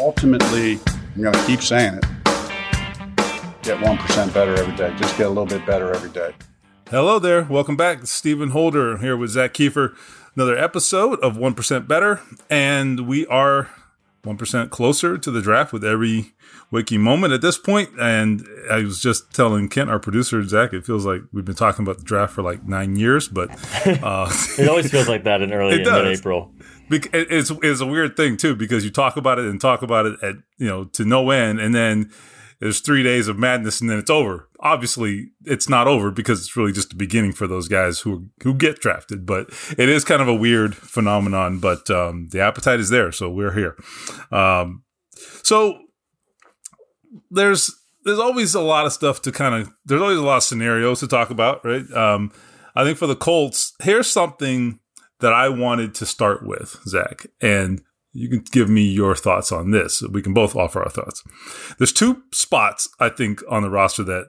Ultimately, I'm going to keep saying it. Get 1% better every day. Just get a little bit better every day. Hello there. Welcome back. Stephen Holder here with Zak Keefer. Another episode of 1% Better. And we are 1% closer to the draft with every waking moment at this point. And I was just telling Kent, our producer, Zak, it feels like we've been talking about the draft for like nine years, but uh, it always feels like that in early April. It's, it's a weird thing too, because you talk about it and talk about it at, you know, to no end. And then there's three days of madness and then it's over. Obviously, it's not over because it's really just the beginning for those guys who who get drafted. But it is kind of a weird phenomenon. But um, the appetite is there, so we're here. Um, so there's there's always a lot of stuff to kind of there's always a lot of scenarios to talk about, right? Um, I think for the Colts, here's something that I wanted to start with, Zak, and you can give me your thoughts on this. We can both offer our thoughts. There's two spots I think on the roster that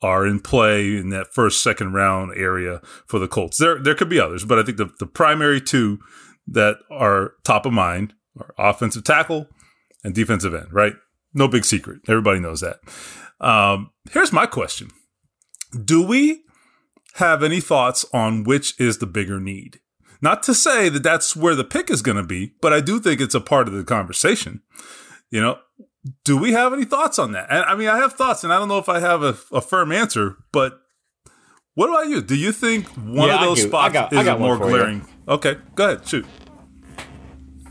are in play in that first second round area for the Colts. There there could be others, but I think the, the primary two that are top of mind are offensive tackle and defensive end, right? No big secret. Everybody knows that. Um, here's my question. Do we have any thoughts on which is the bigger need? Not to say that that's where the pick is going to be, but I do think it's a part of the conversation. You know, do we have any thoughts on that? And I mean, I have thoughts, and I don't know if I have a, a firm answer, but what about you? Do you think one yeah, of those spots got, is more glaring? You. Okay, go ahead, shoot.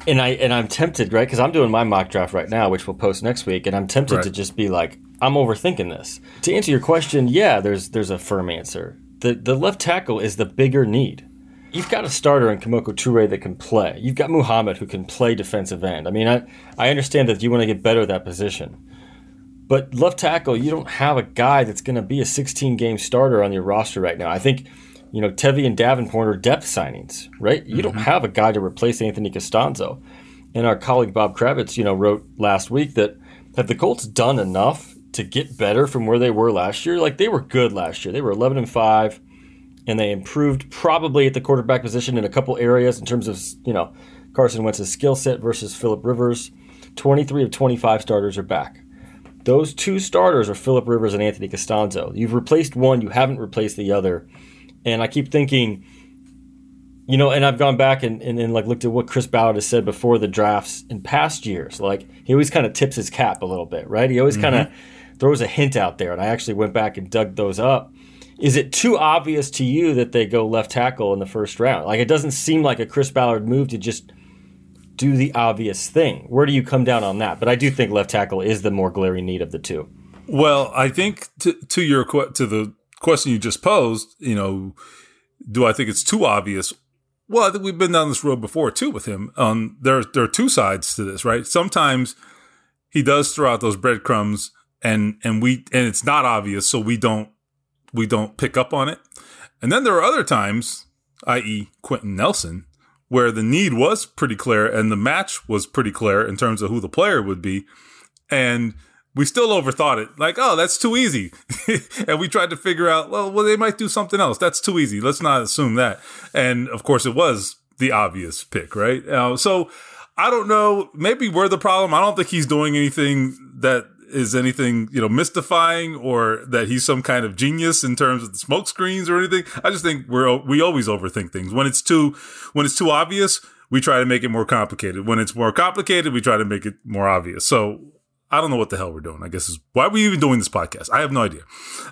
And I and I'm tempted, right? Because I'm doing my mock draft right now, which we'll post next week, and I'm tempted right. to just be like, I'm overthinking this. To answer your question, yeah, there's there's a firm answer. The the left tackle is the bigger need you've got a starter in Kemoko Turay that can play. You've got Muhammad who can play defensive end. I mean, I, I understand that you want to get better at that position. But left tackle, you don't have a guy that's going to be a 16 game starter on your roster right now. I think, you know, Tevi and Davenport are depth signings, right? You mm-hmm. don't have a guy to replace Anthony Castonzo. And our colleague Bob Kravitz, you know, wrote last week that have the Colts done enough to get better from where they were last year? Like they were good last year. They were 11 and 5 and they improved probably at the quarterback position in a couple areas in terms of you know Carson Wentz's skill set versus Philip Rivers. 23 of 25 starters are back. Those two starters are Philip Rivers and Anthony Castonzo. You've replaced one, you haven't replaced the other. And I keep thinking, you know, and I've gone back and, and, and like looked at what Chris Ballard has said before the drafts in past years. Like he always kind of tips his cap a little bit, right? He always mm-hmm. kind of throws a hint out there. And I actually went back and dug those up is it too obvious to you that they go left tackle in the first round? Like it doesn't seem like a Chris Ballard move to just do the obvious thing. Where do you come down on that? But I do think left tackle is the more glaring need of the two. Well, I think to, to your to the question you just posed, you know, do I think it's too obvious? Well, I think we've been down this road before too with him. Um, there there are two sides to this, right? Sometimes he does throw out those breadcrumbs, and and we and it's not obvious, so we don't we don't pick up on it. And then there are other times, i.e., Quenton Nelson, where the need was pretty clear and the match was pretty clear in terms of who the player would be. And we still overthought it. Like, oh, that's too easy. and we tried to figure out, well, well, they might do something else. That's too easy. Let's not assume that. And of course, it was the obvious pick, right? Uh, so I don't know. Maybe we're the problem. I don't think he's doing anything that is anything you know mystifying or that he's some kind of genius in terms of the smoke screens or anything. I just think we're we always overthink things. When it's too when it's too obvious, we try to make it more complicated. When it's more complicated, we try to make it more obvious. So I don't know what the hell we're doing. I guess is why are we even doing this podcast? I have no idea.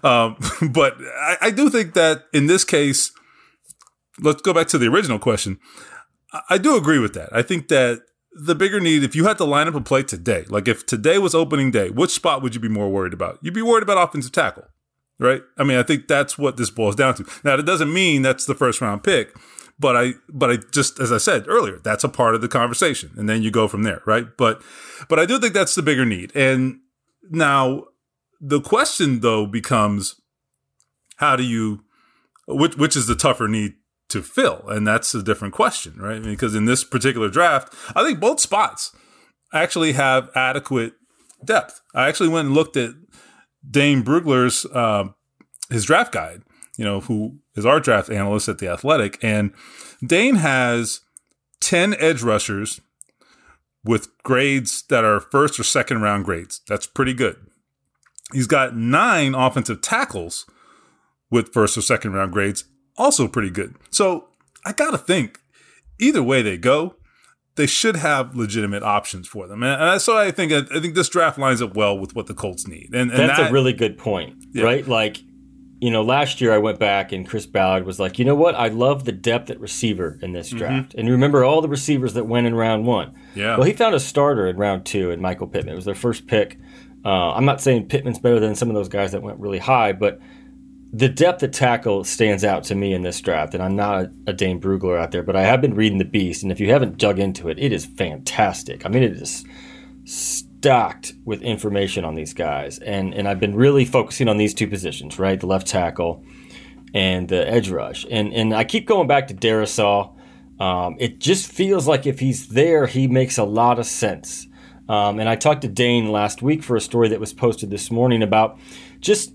Um, but I, I do think that in this case, let's go back to the original question. I do agree with that. I think that the bigger need, if you had to line up a play today, like if today was opening day, which spot would you be more worried about? You'd be worried about offensive tackle. right? I mean, I think that's what this boils down to. Now, it doesn't mean that's the first round pick, but I, but I just, as I said earlier, that's a part of the conversation. And then you go from there, right? But, but I do think that's the bigger need. And now the question though becomes, how do you, which, which is the tougher need to fill? And that's a different question, right? Because in this particular draft, I think both spots actually have adequate depth. I actually went and looked at Dane Brugler's uh, his draft guide, you know, who is our draft analyst at the Athletic, and Dane has ten edge rushers with grades that are first or second round grades. That's pretty good. He's got nine offensive tackles with first or second round grades, also pretty good. So I got to think either way they go, they should have legitimate options for them. And, and so I think I think this draft lines up well with what the Colts need. And, and that's that, a really good point, yeah. right? Like, you know, last year I went back and Chris Ballard was like, you know what? I love the depth at receiver in this mm-hmm. draft. And you remember all the receivers that went in round one. Yeah. Well, he found a starter in round two in Michael Pittman. It was their first pick. Uh, I'm not saying Pittman's better than some of those guys that went really high, but the depth at tackle stands out to me in this draft, and I'm not a, a, Dane Brugler out there, but I have been reading the Beast, and if you haven't dug into it, it is fantastic. I mean, it is stocked with information on these guys, and and I've been really focusing on these two positions, right, the left tackle and the edge rush, and and I keep going back to Darrisaw. Um, it just feels like if he's there, he makes a lot of sense. Um, and I talked to Dane last week for a story that was posted this morning about just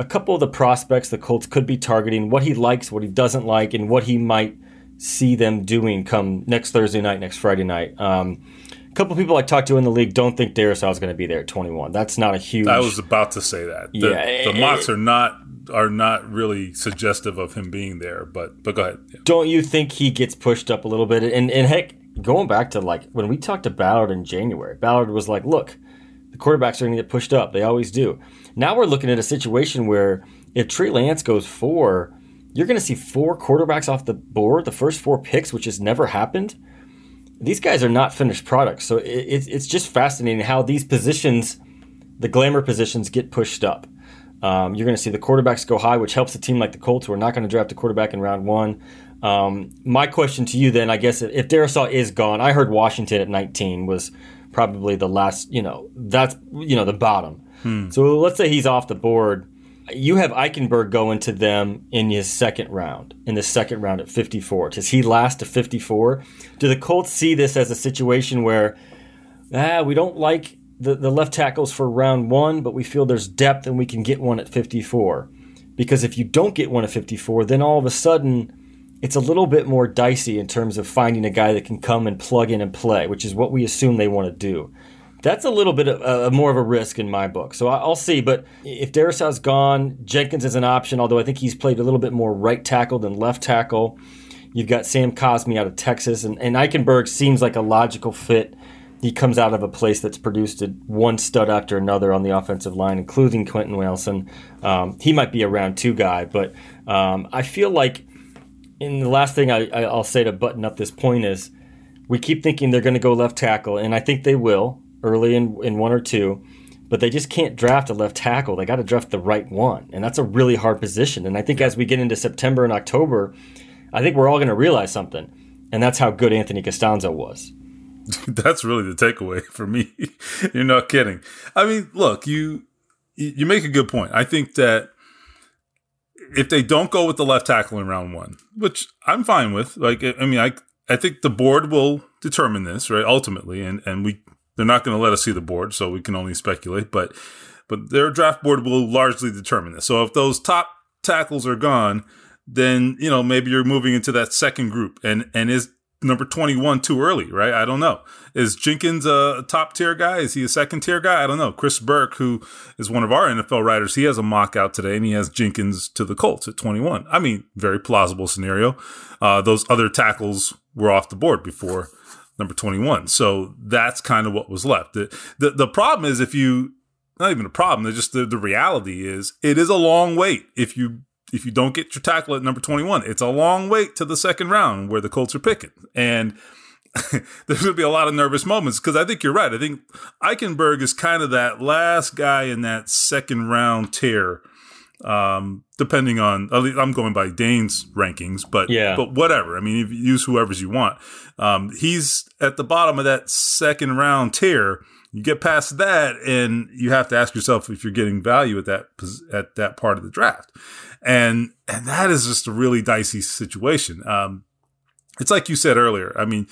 a couple of the prospects the Colts could be targeting, what he likes, what he doesn't like, and what he might see them doing come next Thursday night, next Friday night. Um, a couple of people I talked to in the league don't think Darrisaw is going to be there at 21. That's not a huge. I was about to say that. The, yeah, the mocks are not are not really suggestive of him being there. But but go ahead. Yeah. Don't you think he gets pushed up a little bit? And and heck, going back to like when we talked to Ballard in January, Ballard was like, "Look, the quarterbacks are going to get pushed up. They always do." Now we're looking at a situation where if Trey Lance goes four, you're going to see four quarterbacks off the board, the first four picks, which has never happened. These guys are not finished products. So it, it's just fascinating how these positions, the glamour positions, get pushed up. Um, you're going to see the quarterbacks go high, which helps a team like the Colts, who are not going to draft a quarterback in round one. Um, my question to you then, I guess, if Darrisaw is gone, I heard Washington at 19 was probably the last, you know, that's, you know, the bottom. Hmm. So let's say he's off the board. You have Eichenberg going to them in his second round, in the second round at 54. Does he last to 54? Do the Colts see this as a situation where, ah, we don't like the, the left tackles for round one, but we feel there's depth and we can get one at 54? Because if you don't get one at 54, then all of a sudden it's a little bit more dicey in terms of finding a guy that can come and plug in and play, which is what we assume they want to do that's a little bit of, uh, more of a risk in my book. So I'll see. But if Darrisaw's gone, Jenkins is an option, although I think he's played a little bit more right tackle than left tackle. You've got Sam Cosmi out of Texas, and, and Eichenberg seems like a logical fit. He comes out of a place that's produced one stud after another on the offensive line, including Quentin Wilson. Um, he might be a round two guy, but um, I feel like, and the last thing I, I'll say to button up this point is we keep thinking they're going to go left tackle, and I think they will early in, in one or two, but they just can't draft a left tackle. They got to draft the right one, and that's a really hard position. And I think as we get into September and October, I think we're all going to realize something, and that's how good Anthony Castonzo was. that's really the takeaway for me. You're not kidding. I mean, look, you you make a good point. I think that if they don't go with the left tackle in round one, which I'm fine with, like I mean, I I think the board will determine this, right? Ultimately, and and we they're not going to let us see the board, so we can only speculate. But but their draft board will largely determine this. So if those top tackles are gone, then you know maybe you're moving into that second group. And and is number 21 too early, right? I don't know. Is Jenkins a top tier guy? Is he a second tier guy? I don't know. Chris Burke, who is one of our NFL writers, he has a mock out today and he has Jenkins to the Colts at 21. I mean, very plausible scenario. Uh, those other tackles were off the board before number 21. So that's kind of what was left. The, the, the problem is if you, not even a problem, just the, the reality is it is a long wait if you if you don't get your tackle at number 21. It's a long wait to the second round where the Colts are picking. And there's going to be a lot of nervous moments because I think you're right. I think Eichenberg is kind of that last guy in that second round tier Um, depending on, I'm going by Dane's rankings, but yeah. but whatever. I mean, use whoever's you want. Um, he's at the bottom of that second round tier. You get past that, and you have to ask yourself if you're getting value at that at that part of the draft, and and that is just a really dicey situation. Um, it's like you said earlier. I mean,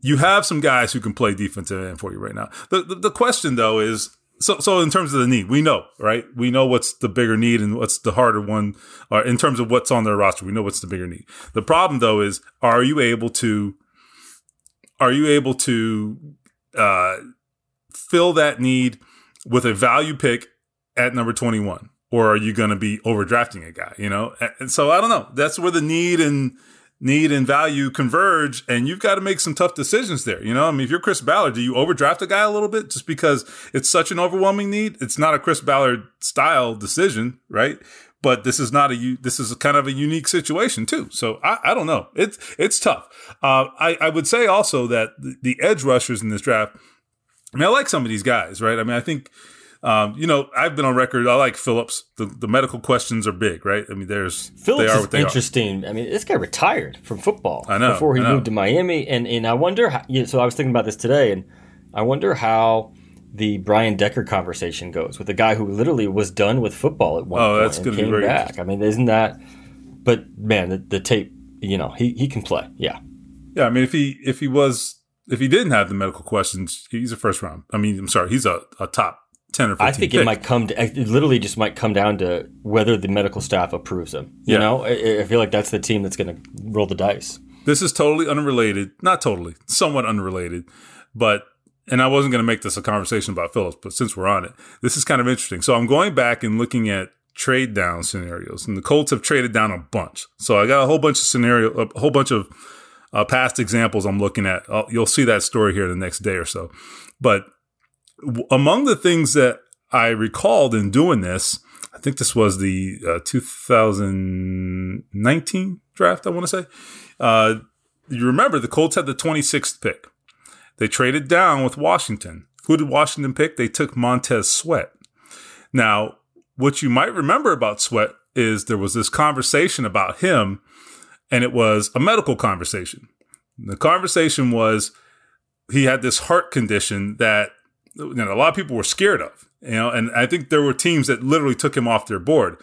you have some guys who can play defensive end for you right now. The, the, the question though is so so in terms of the need, we know, right? We know what's the bigger need and what's the harder one or in terms of what's on their roster. We know what's the bigger need. The problem though is are you able to are you able to uh, fill that need with a value pick at number 21 or are you going to be overdrafting a guy, you know? And so I don't know. That's where the need and need and value converge and you've got to make some tough decisions there. You know, I mean, if you're Chris Ballard, do you overdraft a guy a little bit just because it's such an overwhelming need? It's not a Chris Ballard style decision, right? But this is not a, this is kind of a unique situation too. So I, I don't know. It's, it's tough. Uh, I, I would say also that the, the edge rushers in this draft, I mean, I like some of these guys, right? I mean, I think, um, you know, I've been on record. I like Phillips. The, the medical questions are big, right? I mean, there's Phillips is interesting. Are. I mean, this guy retired from football. I know before he know. moved to Miami, and and I wonder. How, you know, so I was thinking about this today, and I wonder how the Brian Decker conversation goes with a guy who literally was done with football at one oh, point that's and came back. I mean, isn't that? But man, the, the tape. You know, he he can play. Yeah. Yeah, I mean, if he if he was if he didn't have the medical questions, he's a first round. I mean, I'm sorry, he's a, a top 10 or 15 I think it might come to, it literally just might come down to whether the medical staff approves him. You Yeah. know, I, I feel like that's the team that's going to roll the dice. This is totally unrelated. Not totally, somewhat unrelated. But, and I wasn't going to make this a conversation about Phillips, but since we're on it, this is kind of interesting. So I'm going back and looking at trade down scenarios, and the Colts have traded down a bunch. So I got a whole bunch of scenario, a whole bunch of uh, past examples I'm looking at. Uh, you'll see that story here the next day or so. But among the things that I recalled in doing this, I think this was the uh, 2019 draft, I want to say. Uh, you remember the Colts had the 26th pick. They traded down with Washington. Who did Washington pick? They took Montez Sweat. Now, what you might remember about Sweat is there was this conversation about him, and it was a medical conversation. The conversation was he had this heart condition that you know, a lot of people were scared of, you know, and I think there were teams that literally took him off their board.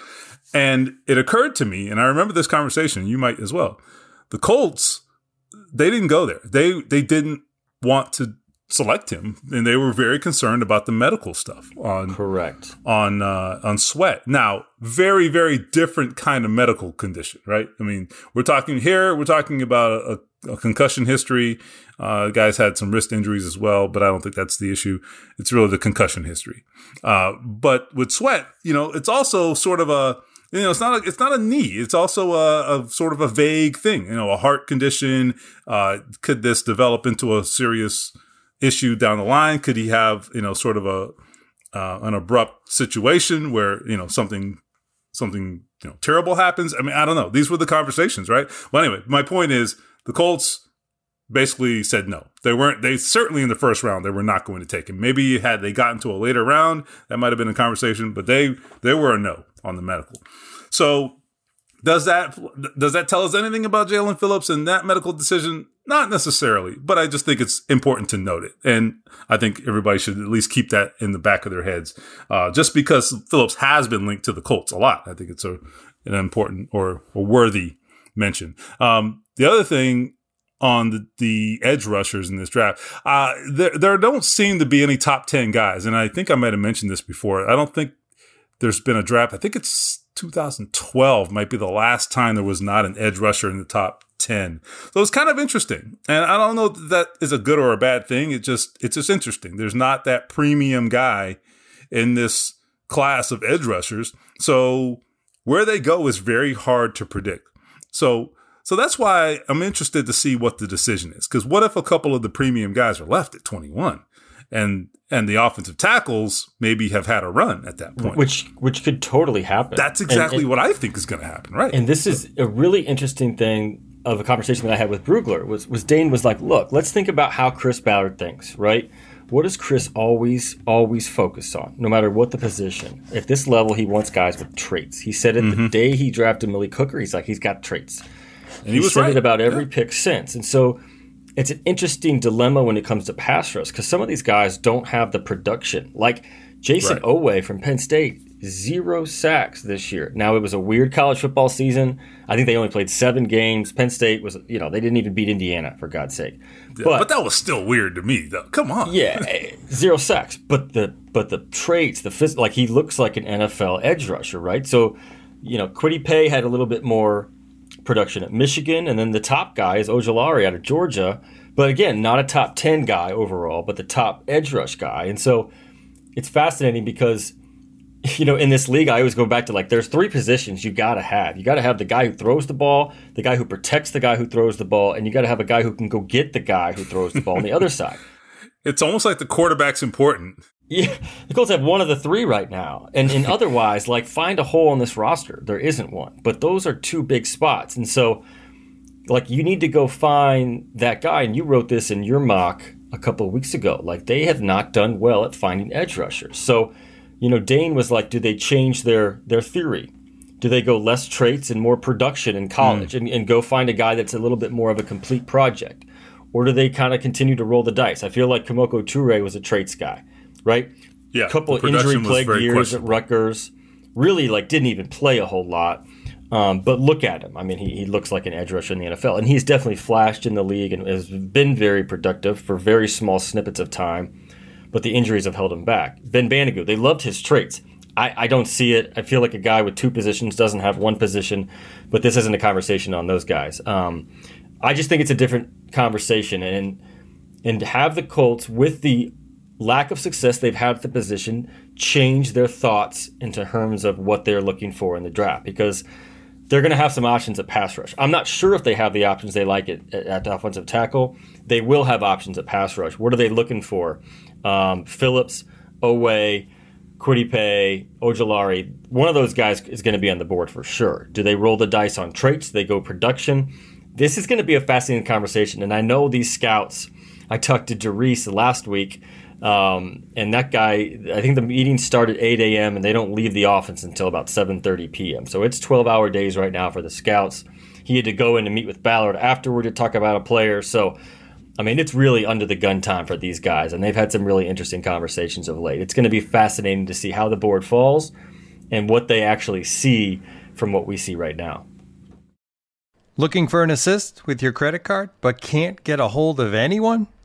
And it occurred to me, and I remember this conversation, you might as well. The Colts, they didn't go there. They they didn't want to select him, and they were very concerned about the medical stuff on Correct. on uh, on sweat. Now, very very different kind of medical condition, right? I mean, we're talking here. We're talking about a, a concussion history. Uh, guys had some wrist injuries as well, but I don't think that's the issue. It's really the concussion history. Uh, but with sweat, you know, it's also sort of a you know, it's not a, it's not a knee. It's also a, a sort of a vague thing. You know, a heart condition. Uh, could this develop into a serious issue down the line? Could he have you know sort of a uh, an abrupt situation where you know something something you know terrible happens? I mean, I don't know. These were the conversations, right? Well, anyway, my point is the Colts basically said no. They weren't. They certainly in the first round they were not going to take him. Maybe had they gotten to a later round, that might have been a conversation. But they they were a no on the medical. So does that does that tell us anything about Jaelan Phillips and that medical decision? Not necessarily, but I just think it's important to note it, and I think everybody should at least keep that in the back of their heads. Uh, just because Phillips has been linked to the Colts a lot, I think it's a an important or a worthy mention. Um, the other thing on the, the edge rushers in this draft. Uh, there, there don't seem to be any top 10 guys. And I think I might have mentioned this before. I don't think there's been a draft. I think it's 2012 might be the last time there was not an edge rusher in the top 10. So it's kind of interesting. And I don't know that is a good or a bad thing. It just, it's just interesting. There's not that premium guy in this class of edge rushers. So where they go is very hard to predict. So so that's why I'm interested to see what the decision is. Because what if a couple of the premium guys are left at 21, and and the offensive tackles maybe have had a run at that point, which which could totally happen. That's exactly and, and, what I think is going to happen, right? And this is a really interesting thing of a conversation that I had with Brugler was was Dane was like, look, let's think about how Chris Ballard thinks, right? What does Chris always always focus on, no matter what the position? At this level, he wants guys with traits. He said it mm-hmm. the day he drafted Malik Hooker. He's like, he's got traits. And he, he said right. it about every yeah. pick since. And so it's an interesting dilemma when it comes to pass rush because some of these guys don't have the production. Like Jayson right. Oweh from Penn State, zero sacks this year. Now it was a weird college football season. I think they only played seven games. Penn State was, you know, they didn't even beat Indiana for God's sake. But, but that was still weird to me, though. Come on. Yeah, eh, zero sacks. But the but the traits, the phys- like he looks like an NFL edge rusher, right? So, you know, Kwity Paye had a little bit more production at Michigan, and then the top guy is Ojulari out of Georgia. But again, not a top ten guy overall, but the top edge rush guy. And so it's fascinating because you know, in this league, I always go back to like there's three positions you got to have. You got to have the guy who throws the ball, the guy who protects the guy who throws the ball, and you got to have a guy who can go get the guy who throws the ball on the other side. It's almost like the quarterback's important. Yeah, the Colts have one of the three right now, and, and otherwise, like find a hole in this roster. There isn't one, but those are two big spots, and so like you need to go find that guy. And you wrote this in your mock a couple of weeks ago. Like they have not done well at finding edge rushers. So you know, Dane was like, do they change their their theory? Do they go less traits and more production in college mm. and, and go find a guy that's a little bit more of a complete project? Or do they kind of continue to roll the dice? I feel like Kemoko Turay was a traits guy, right? Yeah. A couple injury plagued years at Rutgers. Really, like, didn't even play a whole lot. Um, but look at him. I mean, he, he looks like an edge rusher in the NFL. And he's definitely flashed in the league and has been very productive for very small snippets of time but the injuries have held him back. Ben Banogu, they loved his traits. I, I don't see it. I feel like a guy with two positions doesn't have one position, but this isn't a conversation on those guys. Um, I just think it's a different conversation, and and have the Colts with the lack of success they've had at the position change their thoughts into terms of what they're looking for in the draft because they're going to have some options at pass rush. I'm not sure if they have the options they like at, at offensive tackle. They will have options at pass rush. What are they looking for? um, Phillips, Oweh, Kwity Paye, Ojulari. One of those guys is going to be on the board for sure. Do they roll the dice on traits? Do they go production? This is going to be a fascinating conversation. And I know these scouts. I talked to Jerice last week, um, and that guy. I think the meeting started 8 a.m. and they don't leave the office until about 7:30 p.m. So it's 12-hour days right now for the scouts. He had to go in and meet with Ballard afterward to talk about a player. So I mean, it's really under the gun time for these guys, and they've had some really interesting conversations of late. It's going to be fascinating to see how the board falls and what they actually see from what we see right now. Looking for an assist with your credit card, but can't get a hold of anyone?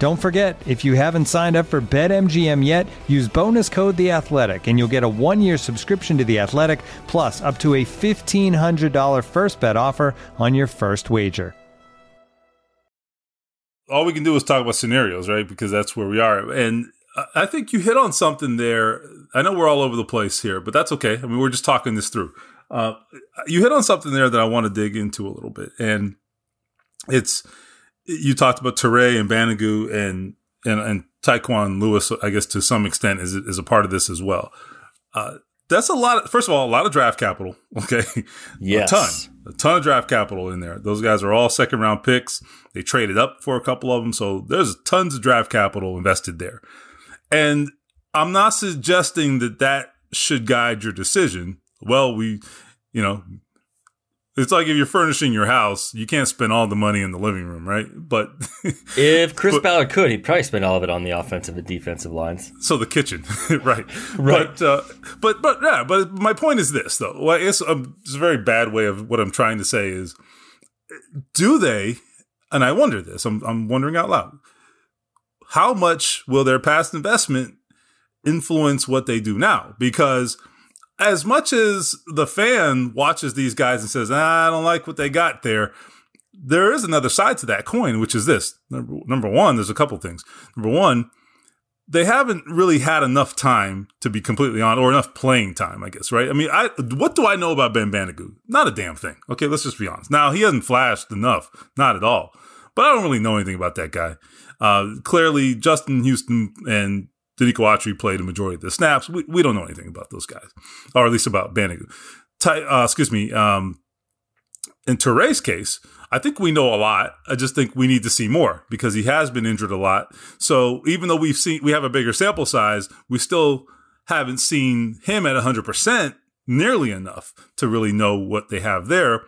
Don't forget, if you haven't signed up for BetMGM yet, use bonus code The Athletic, and you'll get a one-year subscription to The Athletic, plus up to a fifteen hundred dollar first bet offer on your first wager. All we can do is talk about scenarios, right? Because that's where we are, and I think you hit on something there. I know we're all over the place here, but that's okay. I mean, we're just talking this through. Uh, you hit on something there that I want to dig into a little bit, and it's you talked about Turay and Banogu and and and Tyquan Lewis. I guess to some extent is is a part of this as well. Uh, that's a lot. Of, first of all, a lot of draft capital. Okay, yes, a ton, a ton of draft capital in there. Those guys are all second round picks. They traded up for a couple of them, so there's tons of draft capital invested there. And I'm not suggesting that that should guide your decision. Well, we, you know, it's like if you're furnishing your house, you can't spend all the money in the living room, right? But if Chris but, Ballard could, he'd probably spend all of it on the offensive and defensive lines. So the kitchen, right? Right. But, uh, but but yeah. But my point is this, though. Well, it's, um, it's a very bad way of what I'm trying to say is, do they? And I wonder this. I'm I'm wondering out loud how much will their past investment influence what they do now? Because as much as the fan watches these guys and says, ah, I don't like what they got there, there is another side to that coin, which is this. Number, number one, there's a couple things. Number one, they haven't really had enough time to be completely on, or enough playing time, I guess, right? I mean, I what do I know about Ben Banogu? Not a damn thing. Okay, let's just be honest. Now he hasn't flashed enough, not at all. But I don't really know anything about that guy. Uh, clearly, Justin Houston and Denico Autry played a majority of the snaps. We, we don't know anything about those guys, or at least about Banogu. Ty, uh, excuse me. Um, in Turay's case, I think we know a lot. I just think we need to see more because he has been injured a lot. So even though we've seen we have a bigger sample size, we still haven't seen him at 100% nearly enough to really know what they have there.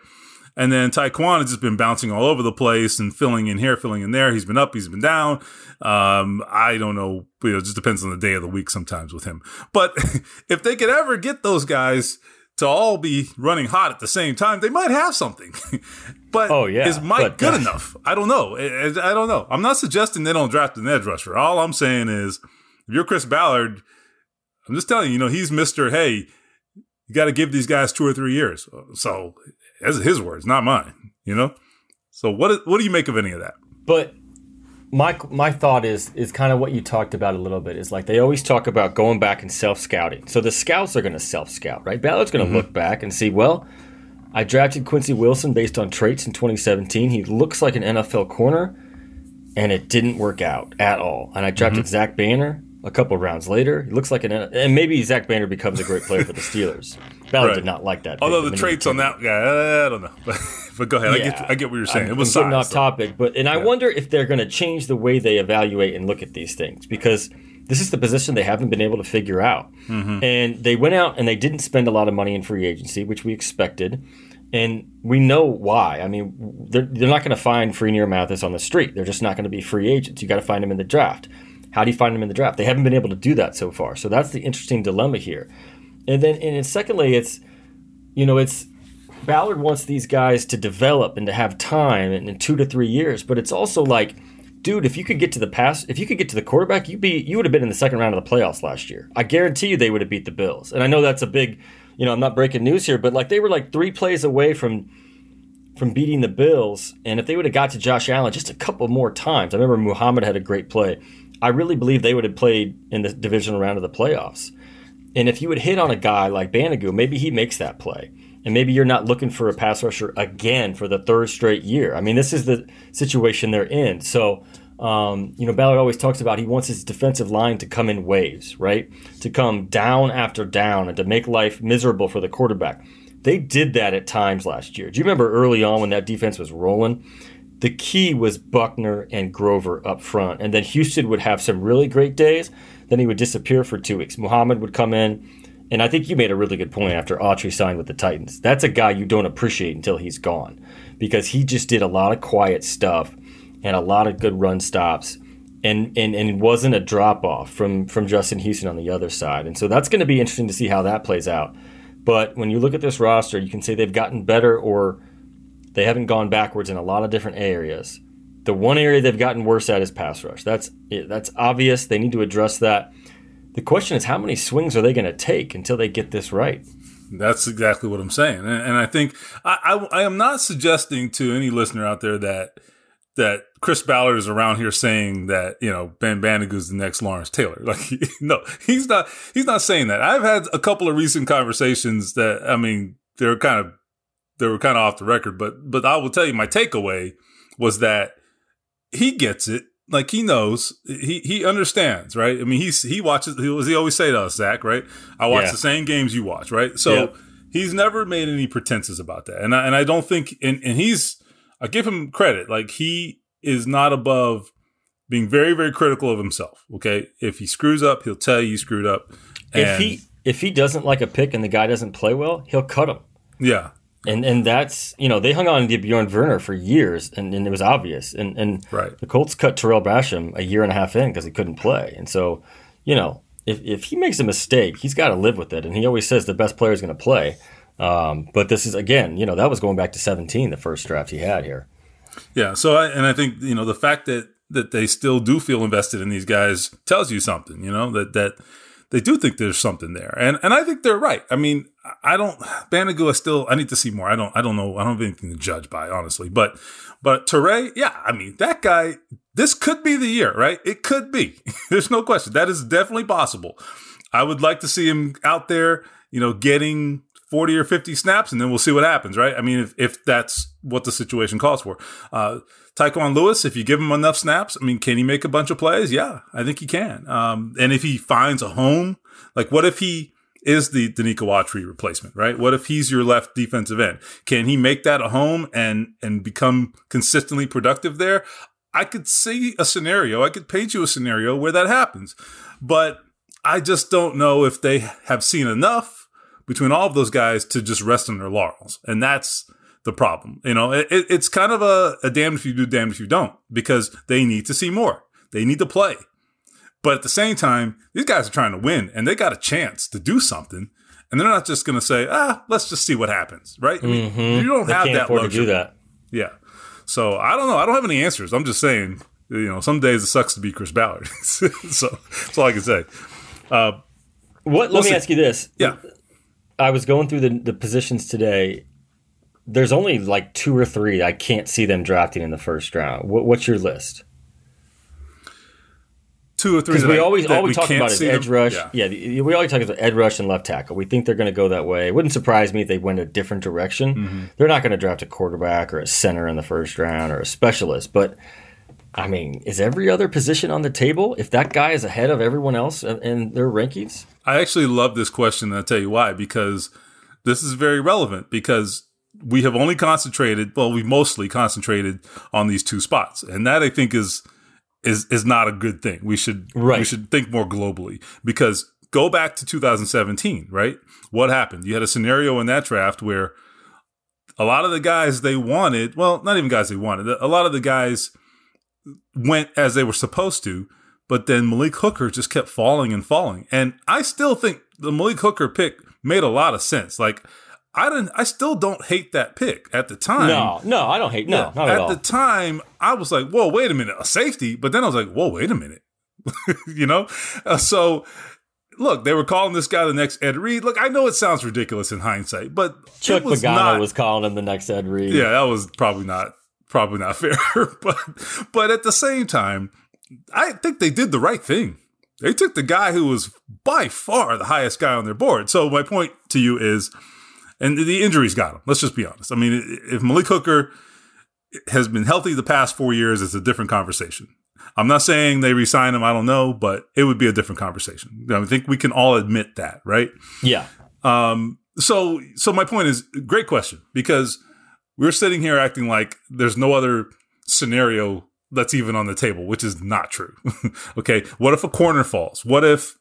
And then Tyquan has just been bouncing all over the place and filling in here, filling in there. He's been up, he's been down. Um, I don't know. You know, it just depends on the day of the week sometimes with him. But if they could ever get those guys to all be running hot at the same time, they might have something. but oh, yeah. is Mike but, good uh, enough? I don't know. I, I don't know. I'm not suggesting they don't draft an edge rusher. All I'm saying is, if you're Chris Ballard, I'm just telling you, you know, he's Mister. Hey, you got to give these guys two or three years. So that's his words, not mine. You know. So what what do you make of any of that? But my my thought is is kind of what you talked about a little bit. Is like they always talk about going back and self scouting. So the scouts are going to self scout, right? Ballard's going to mm-hmm. look back and see, well, I drafted Quincy Wilson based on traits in 2017. He looks like an NFL corner, and it didn't work out at all. And I drafted mm-hmm. Zach Banner a couple rounds later. He looks like an and maybe Zach Banner becomes a great player for the Steelers. Ballard right. did not like that. Although the traits on that guy, I don't know. But, but go ahead. Yeah. I get I get what you're saying. I'm, it was getting off so. topic, but and I wonder if they're going to change the way they evaluate and look at these things because this is the position they haven't been able to figure out. Mm-hmm. And they went out and they didn't spend a lot of money in free agency, which we expected. And we know why. I mean, they're, they're not going to find Freeney Mathis on the street. They're just not going to be free agents. You got to find them in the draft. How do you find them in the draft? They haven't been able to do that so far. So that's the interesting dilemma here. And then, and secondly, it's you know, it's Ballard wants these guys to develop and to have time in, in two to three years, but it's also like, dude, if you could get to the pass, if you could get to the quarterback, you'd be you would have been in the second round of the playoffs last year. I guarantee you they would have beat the Bills. And I know that's a big, you know, I'm not breaking news here, but like they were like three plays away from from beating the Bills. And if they would have got to Josh Allen just a couple more times, I remember Muhammad had a great play. I really believe they would have played in the divisional round of the playoffs. And if you would hit on a guy like Banogu, maybe he makes that play. And maybe you're not looking for a pass rusher again for the third straight year. I mean, this is the situation they're in. So, um, you know, Ballard always talks about he wants his defensive line to come in waves, right? To come down after down and to make life miserable for the quarterback. They did that at times last year. Do you remember early on when that defense was rolling? the key was Buckner and Grover up front. And then Houston would have some really great days. Then he would disappear for two weeks. Muhammad would come in. And I think you made a really good point after Autry signed with the Titans. That's a guy you don't appreciate until he's gone because he just did a lot of quiet stuff and a lot of good run stops. And, and, and it wasn't a drop off from, from Justin Houston on the other side. And so that's going to be interesting to see how that plays out. But when you look at this roster, you can say they've gotten better or they haven't gone backwards in a lot of different areas. The one area they've gotten worse at is pass rush. That's that's obvious. They need to address that. The question is, how many swings are they going to take until they get this right? That's exactly what I'm saying, and, and I think I, I, I am not suggesting to any listener out there that that Chris Ballard is around here saying that you know Ben Banogu is the next Lawrence Taylor. Like, no, he's not. He's not saying that. I've had a couple of recent conversations that I mean they're kind of they were kind of off the record, but but I will tell you my takeaway was that he gets it. Like he knows, he he understands, right? I mean, he's he watches. He was he always say to us, Zak, right? I watch yeah. the same games you watch, right? So yep. he's never made any pretenses about that, and I, and I don't think, and and he's I give him credit, like he is not above being very very critical of himself. Okay, if he screws up, he'll tell you he screwed up. if he if he doesn't like a pick and the guy doesn't play well, he'll cut him. Yeah, and and that's you know they hung on to Bjorn Werner for years, and, and it was obvious. And and right. the Colts cut Tarell Basham a year and a half in because he couldn't play. And so you know if if he makes a mistake, he's got to live with it. And he always says the best player is going to play. Um, but this is again, you know, that was going back to 17, the first draft he had here. Yeah. So I, and I think you know the fact that that they still do feel invested in these guys tells you something. You know that that they do think there's something there, and and I think they're right. I mean, I don't Banogu. I still I need to see more. I don't I don't know. I don't have anything to judge by honestly, but but Turay, yeah, I mean that guy. This could be the year, right? It could be. there's no question. That is definitely possible. I would like to see him out there, you know, getting 40 or 50 snaps, and then we'll see what happens, right? I mean, if, if that's what the situation calls for. Uh, Tyquan Lewis, if you give him enough snaps, I mean, can he make a bunch of plays? Yeah, I think he can. Um, and if he finds a home, like what if he is the Denico Autry replacement, right? What if he's your left defensive end? Can he make that a home and, and become consistently productive there? I could see a scenario. I could paint you a scenario where that happens, but I just don't know if they have seen enough between all of those guys to just rest on their laurels. And that's the problem. You know, it, it's kind of a, a damned if you do, damned if you don't, because they need to see more. They need to play. But at the same time, these guys are trying to win and they got a chance to do something. And they're not just going to say, ah, let's just see what happens, right? I mean, mm-hmm. you don't they have that luxury. to do that. Yeah. So I don't know. I don't have any answers. I'm just saying, you know, some days it sucks to be Chris Ballard. so that's all I can say. Uh, what? Let me ask you this. Yeah. I was going through the, the positions today. There's only like two or three I can't see them drafting in the first round. What, what's your list? Two or three. Because we always all we talk about is edge them. rush. Yeah. yeah, we always talk about edge rush and left tackle. We think they're going to go that way. It wouldn't surprise me if they went a different direction. Mm-hmm. They're not going to draft a quarterback or a center in the first round or a specialist, but. I mean, is every other position on the table if that guy is ahead of everyone else in, in their rankings? I actually love this question, and I'll tell you why. Because this is very relevant because we have only concentrated, well, we mostly concentrated on these two spots, and that I think is is is not a good thing. We should right. we should think more globally because go back to 2017, right? What happened? You had a scenario in that draft where a lot of the guys they wanted, well, not even guys they wanted, a lot of the guys went as they were supposed to, but then Malik Hooker just kept falling and falling. And I still think the Malik Hooker pick made a lot of sense. Like I didn't I still don't hate that pick at the time. No, no, I don't hate no, not at, at the time I was like, "Whoa, wait a minute, a safety." But then I was like, "Whoa, wait a minute." you know? Uh, so look, they were calling this guy the next Ed Reed. Look, I know it sounds ridiculous in hindsight, but Chuck was Pagano not, was calling him the next Ed Reed. Yeah, that was probably not probably not fair, but but at the same time, I think they did the right thing. They took the guy who was by far the highest guy on their board. So my point to you is, and the injuries got him. Let's just be honest. I mean, if Malik Hooker has been healthy the past four years, it's a different conversation. I'm not saying they resign him. I don't know, but it would be a different conversation. I think we can all admit that, right? Yeah. Um. So, so my point is, great question because we're sitting here acting like there's no other scenario that's even on the table, which is not true. okay. What if a corner falls? What if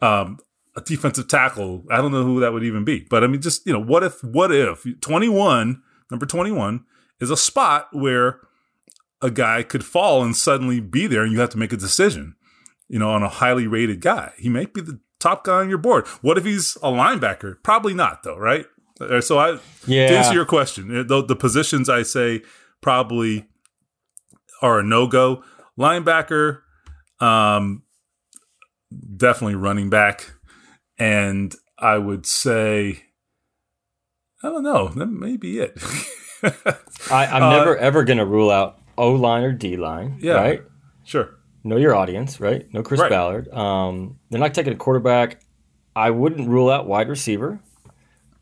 um, a defensive tackle? I don't know who that would even be, but I mean, just, you know, what if, what if 21, number 21 is a spot where a guy could fall and suddenly be there and you have to make a decision, you know, on a highly rated guy. He might be the top guy on your board. What if he's a linebacker? Probably not, though, right? Uh, so I, yeah. to answer your question, uh, the, the positions I say probably are a no go. Linebacker, um, definitely running back, and I would say, I don't know, that may be it. I, am uh, never ever going to rule out O line or D line. Yeah, right. Sure. Know your audience, right? No Chris right. Ballard. Um, they're not taking a quarterback. I wouldn't rule out wide receiver.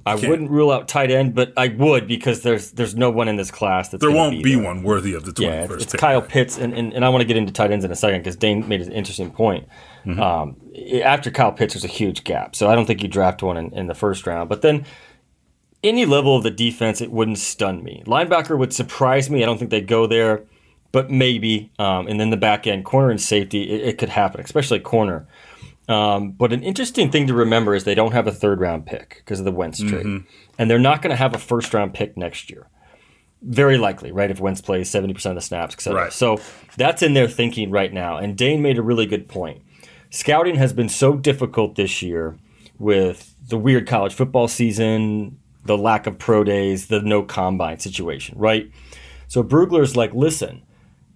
I wouldn't rule out tight end, but I would because there's there's no one in this class that there won't be, be one worthy of the 21st yeah, it's, it's Kyle Pitts, and, and, and I want to get into tight ends in a second because Dane made an interesting point. Mm-hmm. Um, after Kyle Pitts, there's a huge gap, so I don't think you draft one in, in the first round. But then any level of the defense, it wouldn't stun me. Linebacker would surprise me. I don't think they'd go there, but maybe. Um, and then the back end, corner and safety, it, it could happen, especially corner. Um, but an interesting thing to remember is they don't have a third round pick because of the Wentz trade, mm-hmm. and they're not going to have a first round pick next year. Very likely, right? If Wentz plays seventy percent of the snaps, etc. Right. So that's in their thinking right now. And Dane made a really good point. Scouting has been so difficult this year with the weird college football season, the lack of pro days, the no combine situation, right? So Brugler's like, listen,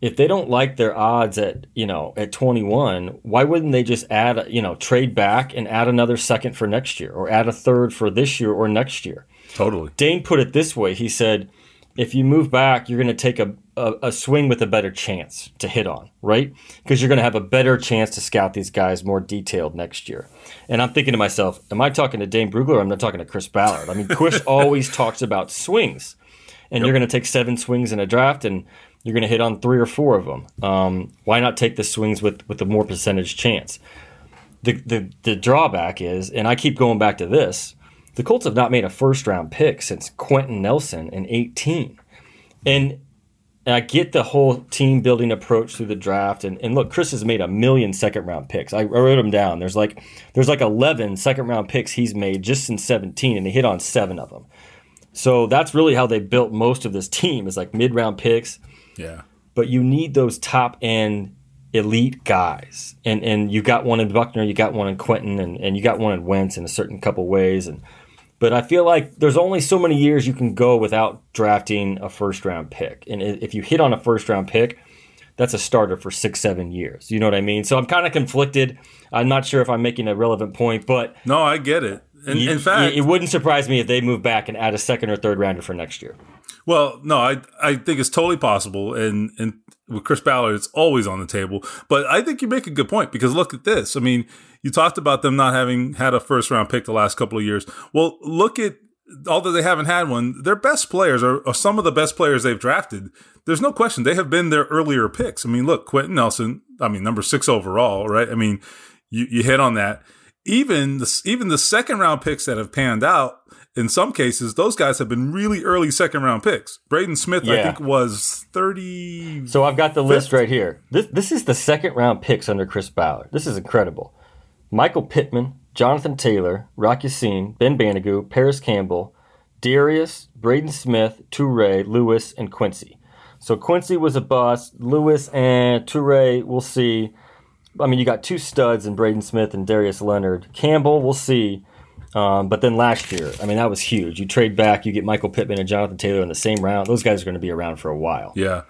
if they don't like their odds at you know at 21 why wouldn't they just add you know trade back and add another second for next year or add a third for this year or next year? Totally. Dane put it this way. He said if you move back you're going to take a, a, a, swing with a better chance to hit on right? Because you're going to have a better chance to scout these guys more detailed next year. And i'm thinking to myself am i talking to dane brugler i'm not talking to chris ballard? I mean chris always talks about swings and yep. you're going to take seven swings in a draft and you're going to hit on three or four of them. Um, why not take the swings with with a more percentage chance? The, the the drawback is, and I keep going back to this: the Colts have not made a first round pick since Quenton Nelson in 18, and. And I get the whole team building approach through the draft. And, and look, Chris has made a million second round picks. I wrote them down. There's like there's like 11 second round picks he's made just in 17, and he hit on seven of them. So that's really how they built most of this team is like mid round picks yeah. But you need those top end elite guys. And and you got one in Buckner, you got one in Quenton, and, and you got one in Wentz in a certain couple ways. And but I feel like there's only so many years you can go without drafting a first round pick. And if you hit on a first round pick, that's a starter for six, seven years. You know what I mean? So I'm kind of conflicted. I'm not sure if I'm making a relevant point, but no, I get it. In, you, in fact, it wouldn't surprise me if they move back and add a second or third rounder for next year. Well, no, I I think it's totally possible, and and with Chris Ballard, it's always on the table. But I think you make a good point because look at this. I mean, you talked about them not having had a first round pick the last couple of years. Well, look at although they haven't had one, their best players are, are, some of the best players they've drafted. There's no question they have been their earlier picks. I mean, look, Quenton Nelson. I mean, number six overall, right? I mean, you you hit on that. Even the even the second round picks that have panned out in some cases, those guys have been really early second round picks. Braden Smith, yeah. I think, was 30. So I've got the list right here. This, this is the second round picks under Chris Ballard. This is incredible. Michael Pittman, Jonathan Taylor, Rocky Ya-Sin, Ben Banogu, Parris Campbell, Darius, Braden Smith, Turay, Lewis, and Quincy. So Quincy was a bust. Lewis and Turay, we'll see. I mean, you got two studs in Braden Smith and Darius Leonard. Campbell, we'll see. Um, but then last year, I mean, that was huge. You trade back, you get Michael Pittman and Jonathan Taylor in the same round. Those guys are going to be around for a while. Yeah,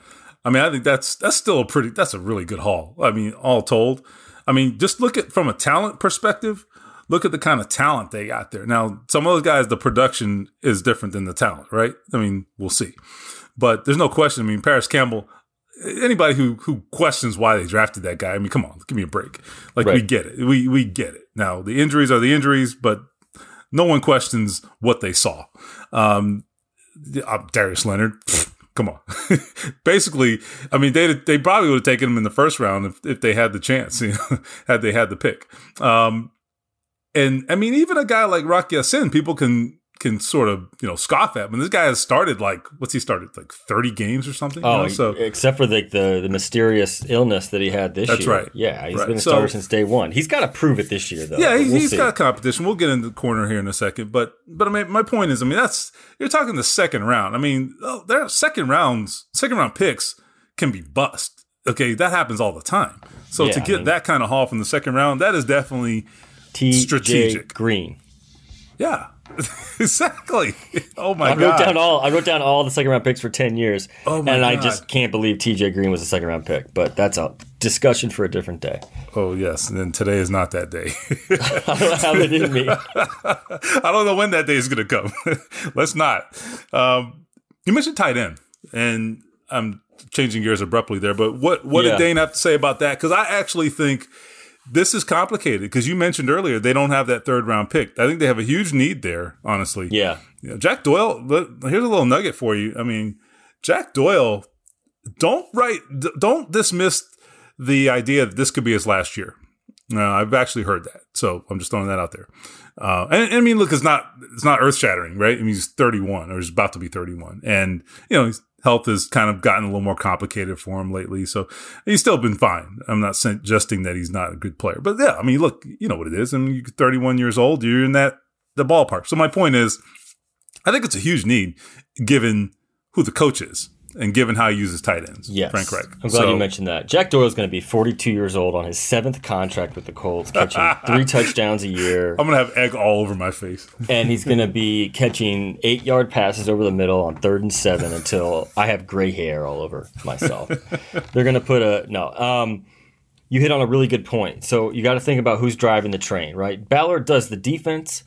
I mean, I think that's that's still a pretty that's a really good haul. I mean, all told, I mean, just look at from a talent perspective. Look at the kind of talent they got there. Now, some of those guys, the production is different than the talent, right? I mean, we'll see. But there's no question. I mean, Parris Campbell, anybody who who questions why they drafted that guy, I mean, come on, give me a break. Like right. we get it. We we get it. Now, the injuries are the injuries, but no one questions what they saw. Um, uh, Darius Leonard, come on. Basically, I mean, they they probably would have taken him in the first round if, if they had the chance, you know, had they had the pick. Um, and I mean, even a guy like Rock Ya-Sin, people can can sort of you know scoff at. But this guy has started like what's he started like thirty games or something. Oh, you know? so except for the, the, the mysterious illness that he had this that's year. right. Yeah, he's right. been a starter so, since day one. He's got to prove it this year though. Yeah, we'll he's got competition. We'll get into the corner here in a second. But but I mean, my point is, I mean, that's you're talking the second round. I mean, oh, there second rounds, second round picks can be bust. Okay, that happens all the time. So yeah, to get I mean, that kind of haul from the second round, that is definitely T. strategic. Green. Yeah, exactly. Oh my I god. I wrote down all I wrote down all the second round picks for ten years. Oh my and I just can't believe TJ Green was a second round pick. But that's a discussion for a different day. oh yes, and then today is not that day. I don't know how they didn't. I don't know when that day is going to come. Let's not. Um, you mentioned tight end, and I'm changing gears abruptly there. But what what Yeah. did Dane have to say about that? Because I actually think this is complicated. Because you mentioned earlier they don't have that third round pick. I think they have a huge need there. Honestly, Yeah. Know, Jack Doyle. Here's a little nugget for you. I mean, Jack Doyle. Don't write. Don't dismiss the idea that this could be his last year. No, I've actually heard that, so I'm just throwing that out there. Uh, and, and I mean, look, it's not it's not earth shattering, right? I mean, he's 31 or he's about to be 31, and you know, his health has kind of gotten a little more complicated for him lately. So he's still been fine. I'm not suggesting that he's not a good player, but yeah, I mean, look, you know what it is. I mean, you're 31 years old, you're in that the ballpark. So my point is, I think it's a huge need given who the coach is and given how he uses tight ends. Yes. Frank Reich. I'm glad So- you mentioned that. Jack Doyle is going to be 42 years old on his seventh contract with the Colts, catching three touchdowns a year. I'm gonna have egg all over my face. and he's going to be catching eight yard passes over the middle on third and seven until I have gray hair all over myself. They're going to put a no. Um, you hit on a really good point. So you got to think about who's driving the train, right? Ballard does the defense.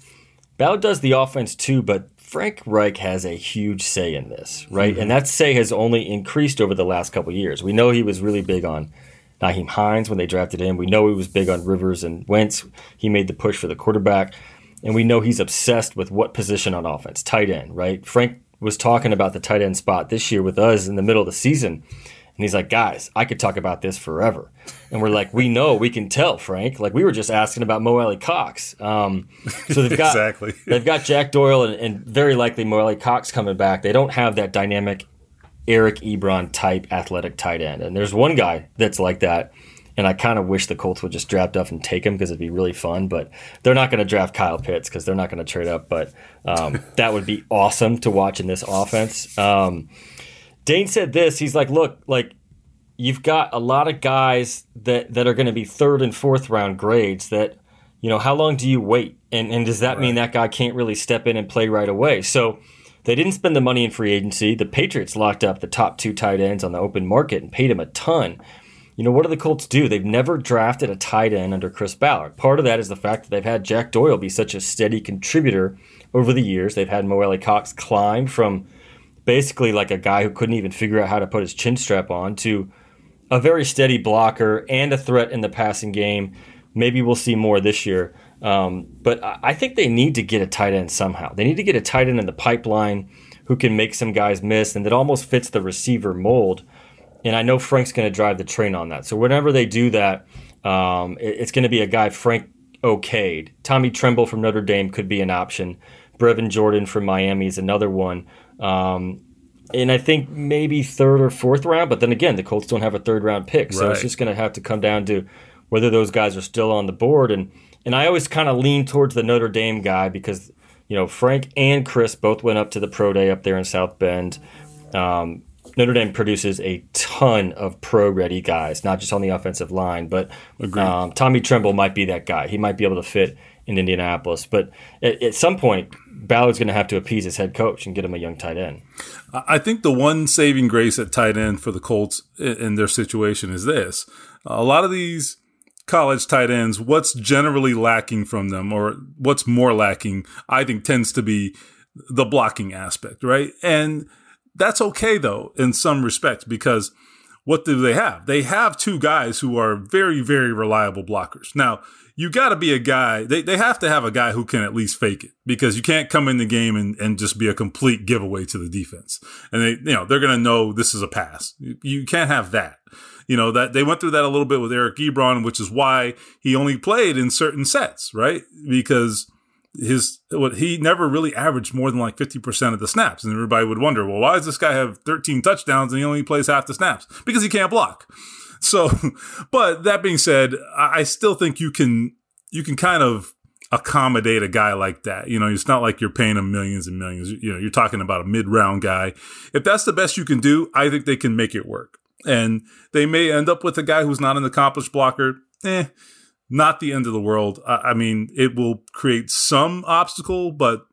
Ballard does the offense too, but Frank Reich has a huge say in this, right? Mm-hmm. And that say has only increased over the last couple of years. We know he was really big on Nyheim Hines when they drafted him. We know he was big on Rivers and Wentz. He made the push for the quarterback. And we know he's obsessed with what position on offense, tight end, right? Frank was talking about the tight end spot this year with us in the middle of the season. And he's like, guys, I could talk about this forever. And we're like, we know, we can tell, Frank. Like, we were just asking about Mo Alie-Cox. Um, so they've got Exactly. they've got Jack Doyle and, and very likely Mo Alie-Cox coming back. They don't have that dynamic Eric Ebron type athletic tight end. And there's one guy that's like that. And I kind of wish the Colts would just draft up and take him because it'd be really fun. But they're not going to draft Kyle Pitts because they're not going to trade up. But um, that would be awesome to watch in this offense. Um, Dane said this. He's like, look, like you've got a lot of guys that that are going to be third and fourth round grades. That you know, how long do you wait? And and does that mean that guy can't really step in and play right away? So. They didn't spend the money in free agency. The Patriots locked up the top two tight ends on the open market and paid him a ton. You know, what do the Colts do? They've never drafted a tight end under Chris Ballard. Part of that is the fact that they've had Jack Doyle be such a steady contributor over the years. They've had Mo Alie-Cox climb from basically like a guy who couldn't even figure out how to put his chin strap on to a very steady blocker and a threat in the passing game. Maybe we'll see more this year. Um, but I think they need to get a tight end somehow. They need to get a tight end in the pipeline who can make some guys miss and that almost fits the receiver mold. And I know Frank's going to drive the train on that. So whenever they do that, um, it's going to be a guy Frank okayed. Tommy Tremble from Notre Dame could be an option. Brevin Jordan from Miami is another one. Um, and I think maybe third or fourth round. But then again, the Colts don't have a third round pick, so it's just going to have to come down to whether those guys are still on the board. And and I always kind of lean towards the Notre Dame guy because you know Frank and Chris both went up to the pro day up there in South Bend. Um, Notre Dame produces a ton of pro ready guys, not just on the offensive line, but um, Tommy Tremble might be that guy. He might be able to fit in Indianapolis. But at, at some point, Ballard's going to have to appease his head coach and get him a young tight end. I think the one saving grace at tight end for the Colts in their situation is this. A lot of these college tight ends, what's generally lacking from them or what's more lacking, I think tends to be the blocking aspect, right? And that's okay though, in some respects, because what do they have? They have two guys who are very, very reliable blockers. Now, you got to be a guy, they, they have to have a guy who can at least fake it because you can't come in the game and, and just be a complete giveaway to the defense. And they, you know, they're going to know this is a pass. You, you can't have that. You know, that they went through that a little bit with Eric Ebron, which is why he only played in certain sets, right? Because his what he never really averaged more than like 50% of the snaps and everybody would wonder well why does this guy have 13 touchdowns and he only plays half the snaps because he can't block so but that being said i still think you can you can kind of accommodate a guy like that. You know it's not like you're paying him millions and millions. You know you're talking about a mid-round guy. If that's the best you can do i think they can make it work. And they may end up with a guy who's not an accomplished blocker. Eh not the end of the world. I, I mean, it will create some obstacle, but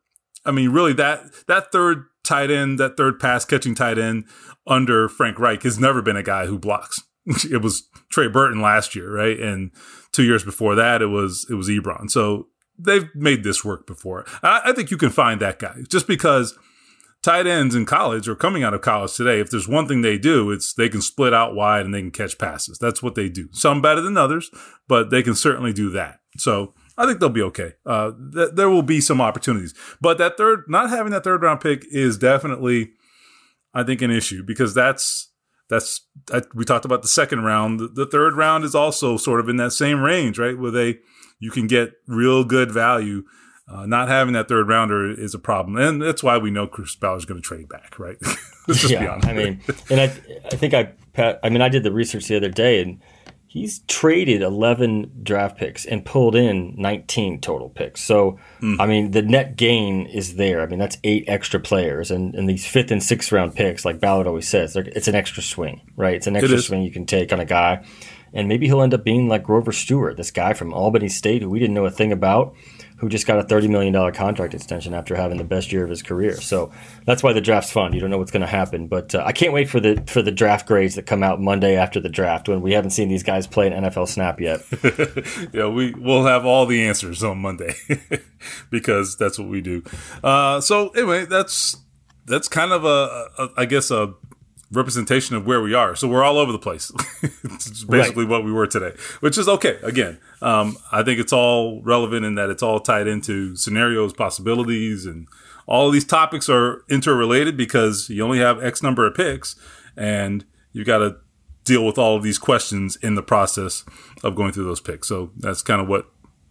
I mean, really that that third tight end, that third pass catching tight end under Frank Reich has never been a guy who blocks. it was Trey Burton last year, right? And two years before that, it was it was Ebron. So they've made this work before. I, I think you can find that guy just because tight ends in college or coming out of college today, if there's one thing they do, it's they can split out wide and they can catch passes. That's what they do. Some better than others, but they can certainly do that. So I think they'll be okay. Uh, th- there will be some opportunities, but that third, not having that third round pick is definitely, I think, an issue because that's that's we talked about the second round. The, the third round is also sort of in that same range, right? Where they you can get real good value. Uh, not having that third rounder is a problem, and that's why we know Chris Ballard's going to trade back, right? yeah, I mean, and I, I think I, I mean, I did the research the other day, and he's traded 11 draft picks and pulled in 19 total picks. So, mm. I mean, the net gain is there. I mean, that's eight extra players. And, and these fifth and sixth round picks, like Ballard always says, it's an extra swing, right? It's an extra it swing you can take on a guy. And maybe he'll end up being like Grover Stewart, this guy from Albany State who we didn't know a thing about who just got a $30 million contract extension after having the best year of his career. So that's why the draft's fun. You don't know what's going to happen. But uh, I can't wait for the for the draft grades that come out Monday after the draft when we haven't seen these guys play an NFL snap yet. yeah, we, we'll have all the answers on Monday because that's what we do. Uh, so anyway, that's that's kind of a, a I guess a representation of where we are. So we're all over the place. it's basically right. what we were today, which is okay. Again, um, I think it's all relevant in that it's all tied into scenarios, possibilities, and all of these topics are interrelated because you only have X number of picks and you got to deal with all of these questions in the process of going through those picks. So that's kind of what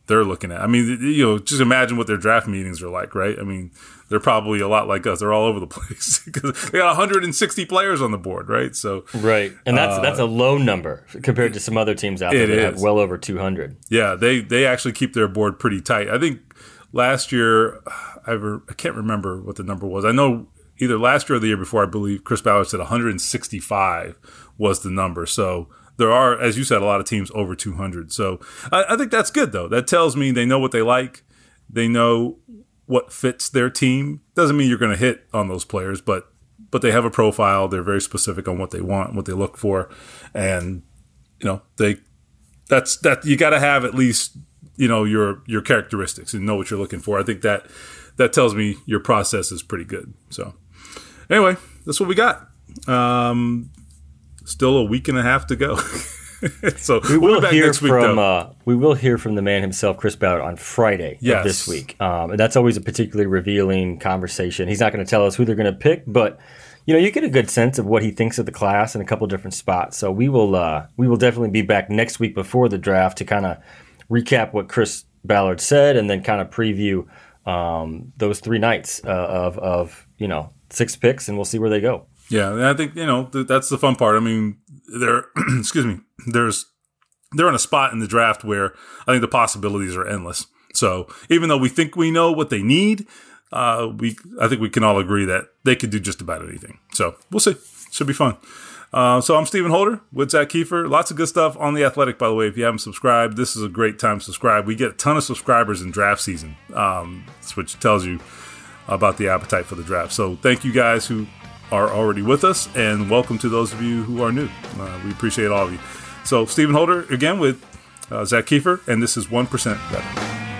they're looking at. I mean, you know, just imagine what their draft meetings are like, right? I mean, they're probably a lot like us. They're all over the place because they got 160 players on the board, right? So right, and that's uh, that's a low number compared to some other teams out there that is. have well over 200. Yeah, they they actually keep their board pretty tight. I think last year, I, re, I can't remember what the number was. I know either last year or the year before. I believe Chris Ballard said 165 was the number. So there are, as you said, a lot of teams over 200. So I, I think that's good, though. That tells me they know what they like. They know what fits their team. Doesn't mean you're going to hit on those players, but but they have a profile. They're very specific on what they want, what they look for, and you know they that's that you got to have at least you know your your characteristics and know what you're looking for. I think that that tells me your process is pretty good. So anyway, that's what we got. Um, still a week and a half to go. so we will we'll hear from uh, we will hear from the man himself, Chris Ballard, on Friday yes. this week. Um, and that's always a particularly revealing conversation. He's not going to tell us who they're going to pick, but you know you get a good sense of what he thinks of the class in a couple different spots. So we will uh, we will definitely be back next week before the draft to kind of recap what Chris Ballard said and then kind of preview um, those three nights uh, of of you know six picks, and we'll see where they go. Yeah, I think you know th- that's the fun part. I mean, they're excuse me, there's they're in a spot in the draft where I think the possibilities are endless. So even though we think we know what they need, uh, we I think we can all agree that they could do just about anything. So we'll see. Should be fun. Uh, so I'm Stephen Holder with Zak Keefer. Lots of good stuff on the Athletic, by the way. If you haven't subscribed, this is a great time to subscribe. We get a ton of subscribers in draft season, um, which tells you about the appetite for the draft. So thank you guys who are already with us, and welcome to those of you who are new. Uh, we appreciate all of you. So, Stephen Holder again with uh, Zak Keefer, and this is 1% Better.